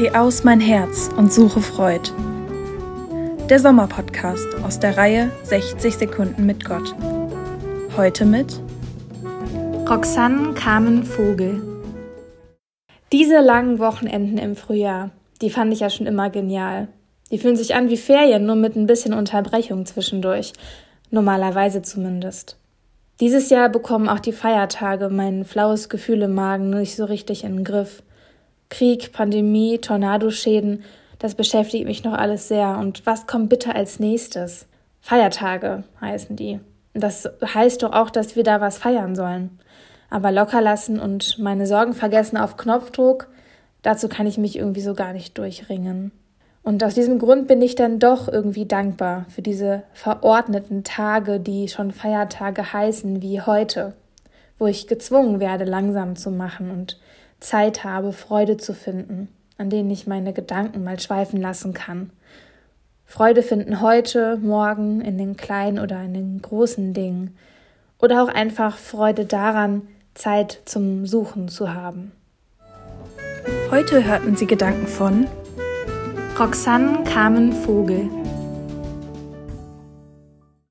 Geh aus mein Herz und suche Freud. Der Sommerpodcast aus der Reihe 60 Sekunden mit Gott. Heute mit Roxanne Carmen Vogel. Diese langen Wochenenden im Frühjahr, die fand ich ja schon immer genial. Die fühlen sich an wie Ferien, nur mit ein bisschen Unterbrechung zwischendurch. Normalerweise zumindest. Dieses Jahr bekommen auch die Feiertage mein flaues Gefühl im Magen nicht so richtig in den Griff. Krieg, Pandemie, Tornadoschäden, das beschäftigt mich noch alles sehr. Und was kommt bitte als nächstes? Feiertage heißen die. Das heißt doch auch, dass wir da was feiern sollen. Aber locker lassen und meine Sorgen vergessen auf Knopfdruck, dazu kann ich mich irgendwie so gar nicht durchringen. Und aus diesem Grund bin ich dann doch irgendwie dankbar für diese verordneten Tage, die schon Feiertage heißen wie heute, wo ich gezwungen werde, langsam zu machen und Zeit habe, Freude zu finden, an denen ich meine Gedanken mal schweifen lassen kann. Freude finden heute, morgen, in den kleinen oder in den großen Dingen. Oder auch einfach Freude daran, Zeit zum Suchen zu haben. Heute hörten Sie Gedanken von Roxanne Carmen Vogel.